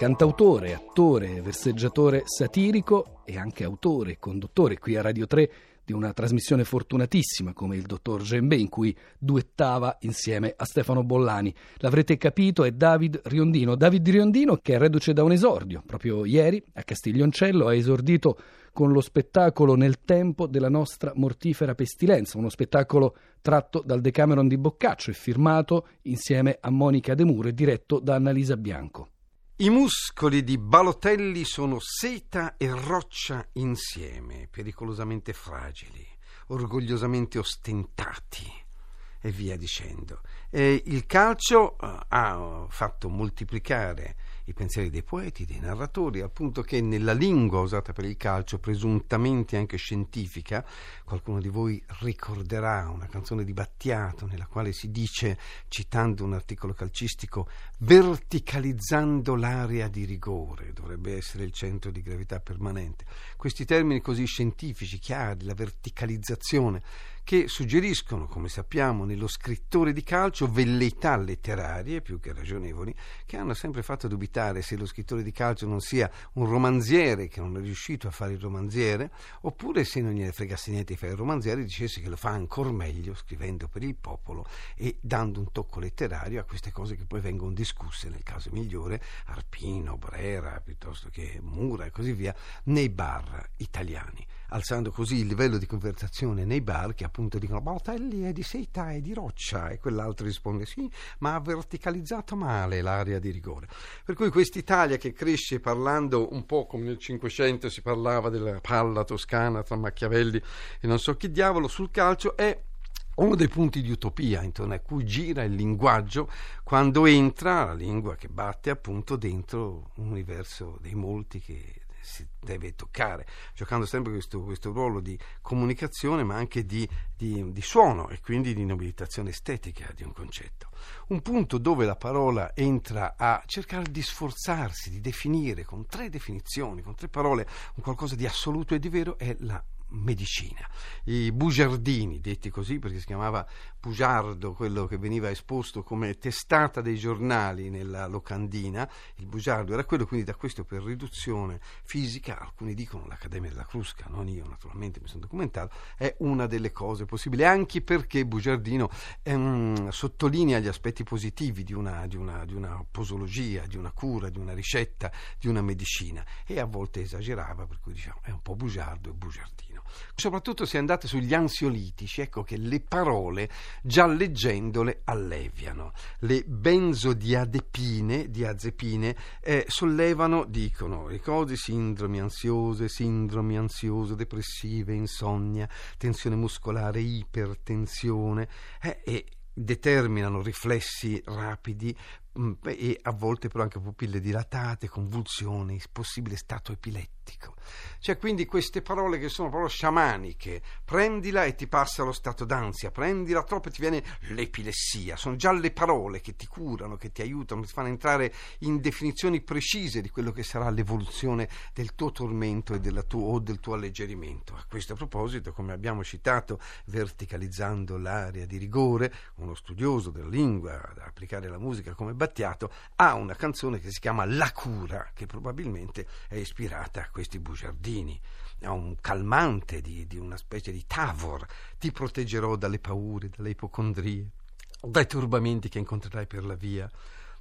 Cantautore, attore, verseggiatore satirico e anche autore e conduttore qui a Radio 3 di una trasmissione fortunatissima come il dottor Gembe in cui duettava insieme a Stefano Bollani. L'avrete capito, è David Riondino. David Riondino che è reduce da un esordio. Proprio ieri a Castiglioncello ha esordito con lo spettacolo Nel tempo della nostra mortifera pestilenza, uno spettacolo tratto dal Decameron di Boccaccio e firmato insieme a Monica De Muro e diretto da Annalisa Bianco. I muscoli di Balotelli sono seta e roccia insieme, pericolosamente fragili, orgogliosamente ostentati e via dicendo. E il calcio eh, ha fatto moltiplicare i pensieri dei poeti, dei narratori, al punto che nella lingua usata per il calcio, presuntamente anche scientifica, qualcuno di voi ricorderà una canzone di Battiato nella quale si dice, citando un articolo calcistico, verticalizzando l'area di rigore, dovrebbe essere il centro di gravità permanente. Questi termini così scientifici, chiari, la verticalizzazione, che suggeriscono, come sappiamo, nello scrittore di calcio velleità letterarie più che ragionevoli, che hanno sempre fatto dubitare se lo scrittore di calcio non sia un romanziere che non è riuscito a fare il romanziere, oppure se non gliene fregasse niente di fare il romanziere, dicesse che lo fa ancora meglio scrivendo per il popolo e dando un tocco letterario a queste cose che poi vengono discusse, nel caso migliore, Arpino, Brera, piuttosto che Mura e così via, nei bar italiani alzando così il livello di conversazione nei bar che appunto dicono Balotelli è di seta e di roccia e quell'altro risponde sì ma ha verticalizzato male l'area di rigore per cui quest'Italia che cresce parlando un po' come nel Cinquecento si parlava della palla toscana tra Machiavelli e non so chi diavolo sul calcio è uno dei punti di utopia intorno a cui gira il linguaggio quando entra la lingua che batte appunto dentro un universo dei molti che si deve toccare, giocando sempre questo, questo ruolo di comunicazione ma anche di, di, di, suono e quindi di nobilitazione estetica di un concetto. Un punto dove la parola entra a cercare di sforzarsi, di definire con tre definizioni, con tre parole, un qualcosa di assoluto e di vero è la medicina. I bugiardini, detti così perché si chiamava bugiardo, quello che veniva esposto come testata dei giornali nella locandina, il bugiardo era quello, quindi da questo per riduzione fisica, alcuni dicono l'Accademia della Crusca, non io naturalmente mi sono documentato, è una delle cose possibili, anche perché bugiardino ehm, sottolinea gli aspetti positivi di una, di, una, di una posologia, di una cura, di una ricetta, di una medicina e a volte esagerava, per cui diciamo è un po' bugiardo e bugiardino. Soprattutto se andate sugli ansiolitici, ecco che le parole, già leggendole, alleviano. Le benzodiazepine diazepine, eh, sollevano, dicono, ricordi, sindromi ansiose, sindromi ansiose, depressive, insonnia, tensione muscolare, ipertensione eh, e determinano riflessi rapidi e a volte però anche pupille dilatate, convulsioni, possibile stato epilettico. C'è quindi queste parole che sono parole sciamaniche, prendila e ti passa lo stato d'ansia, prendila troppo e ti viene l'epilessia, sono già le parole che ti curano, che ti aiutano, ti fanno entrare in definizioni precise di quello che sarà l'evoluzione del tuo tormento tuo, o del tuo alleggerimento. A questo proposito, come abbiamo citato, verticalizzando l'area di rigore, uno studioso della lingua da applicare la musica come Battiato ha una canzone che si chiama La cura, che probabilmente è ispirata a questi bugiardini. Ha un calmante di, di una specie di tavor. Ti proteggerò dalle paure, dalle ipocondrie, dai turbamenti che incontrerai per la via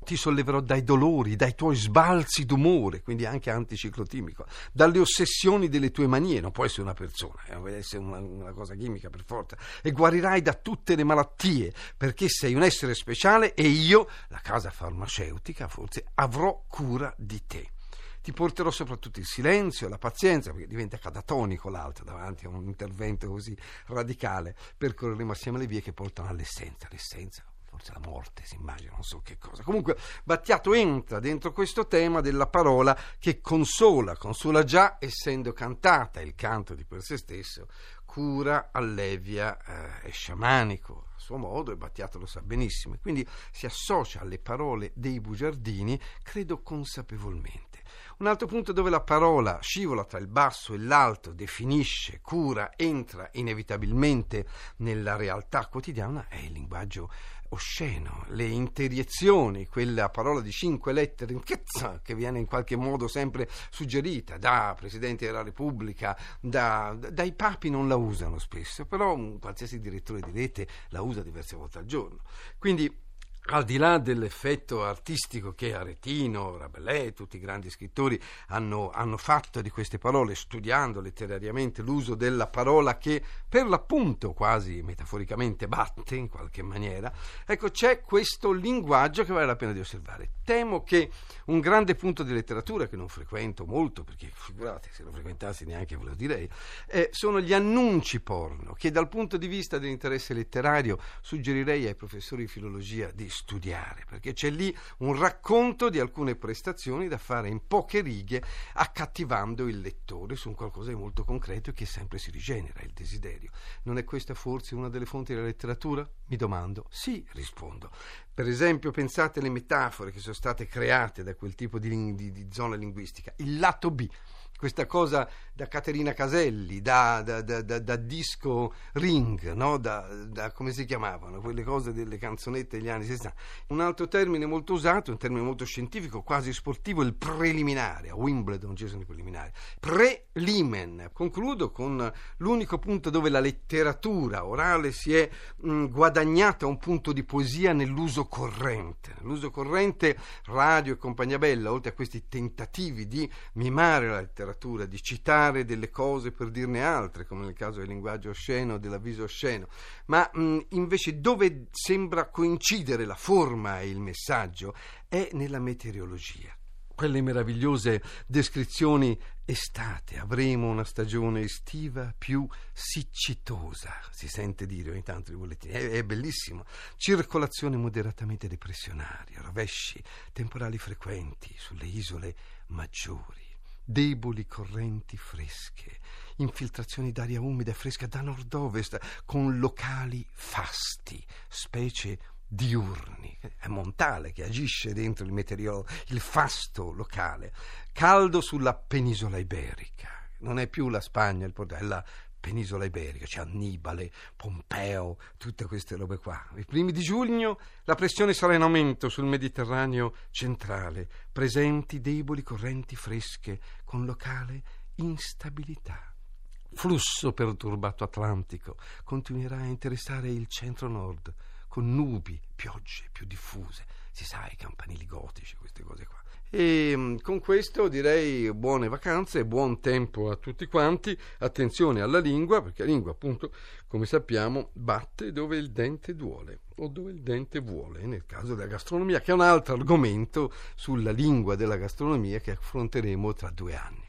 ti solleverò dai dolori, dai tuoi sbalzi d'umore, quindi anche anticiclotimico, dalle ossessioni delle tue manie, non può essere una persona, eh, deve essere una, una, cosa chimica per forza, e guarirai da tutte le malattie, perché sei un essere speciale e io, la casa farmaceutica, forse avrò cura di te ti porterò soprattutto il silenzio, la pazienza, perché diventa catatonico l'altro davanti a un intervento così radicale. Percorreremo assieme le vie che portano all'essenza. L'essenza forse la morte, si immagina, non so che cosa. Comunque Battiato entra dentro questo tema della parola che consola, consola già essendo cantata, il canto di per sé stesso, cura, allevia, eh, è sciamanico a suo modo e Battiato lo sa benissimo quindi si associa alle parole dei bugiardini, credo consapevolmente. Un altro punto dove la parola scivola tra il basso e l'alto, definisce, cura, entra inevitabilmente nella realtà quotidiana è il linguaggio osceno, le interiezioni, quella parola di cinque lettere che viene in qualche modo sempre suggerita da Presidente della Repubblica, da, dai papi non la usano spesso, però un qualsiasi direttore di rete la usa diverse volte al giorno. Quindi al di là dell'effetto artistico che Aretino, Rabelais, tutti i grandi scrittori hanno, hanno, fatto di queste parole, studiando letterariamente l'uso della parola che per l'appunto quasi metaforicamente batte in qualche maniera, ecco c'è questo linguaggio che vale la pena di osservare. Temo che un grande punto di letteratura che non frequento molto, perché figurate se lo frequentassi neanche ve lo direi, eh, sono gli annunci porno, che dal punto di vista dell'interesse letterario suggerirei ai professori di filologia di studiare, perché c'è lì un racconto di alcune prestazioni da fare in poche righe, accattivando il lettore su un qualcosa di molto concreto e che sempre si rigenera, il desiderio. Non è questa forse una delle fonti della letteratura? Mi domando. Sì, rispondo. Per esempio, pensate alle metafore che sono state create da quel tipo di, di, di zona linguistica. Il lato B questa cosa da Caterina Caselli, da, da, da, da disco ring, no? da, come si chiamavano, quelle cose delle canzonette degli anni 60. Un altro termine molto usato, un termine molto scientifico, quasi sportivo, il preliminare. A Wimbledon ci sono i preliminari. Prelimen. Concludo con l'unico punto dove la letteratura orale si è mh, guadagnata un punto di poesia nell'uso corrente. L'uso corrente, radio e compagnia bella, oltre a questi tentativi di mimare la letteratura, letteratura, di citare delle cose per dirne altre, come nel caso del linguaggio osceno, dell'avviso osceno, ma mh, invece dove sembra coincidere la forma e il messaggio è nella meteorologia. Quelle meravigliose descrizioni estate, avremo una stagione estiva più siccitosa, si sente dire ogni tanto i bollettini, è, è bellissimo. Circolazione moderatamente depressionaria, rovesci temporali frequenti sulle isole maggiori deboli correnti fresche, infiltrazioni d'aria umida e fresca da nord-ovest, con locali fasti, specie diurni. È Montale che agisce dentro il meteoro, il fasto locale. Caldo sulla penisola iberica. Non è più la Spagna, il Portogallo, è la penisola iberica, c'è Annibale, Pompeo, tutte queste robe qua. I primi di giugno la pressione sarà in aumento sul Mediterraneo centrale, presenti deboli correnti fresche con locale instabilità. Flusso perturbato atlantico continuerà a interessare il centro-nord con nubi, piogge più diffuse. Si sa, i campanili gotici, queste cose qua. E mm, con questo direi buone vacanze, buon tempo a tutti quanti, attenzione alla lingua, perché la lingua appunto, come sappiamo, batte dove il dente duole o dove il dente vuole, nel caso della gastronomia, che è un altro argomento sulla lingua della gastronomia che affronteremo tra due anni.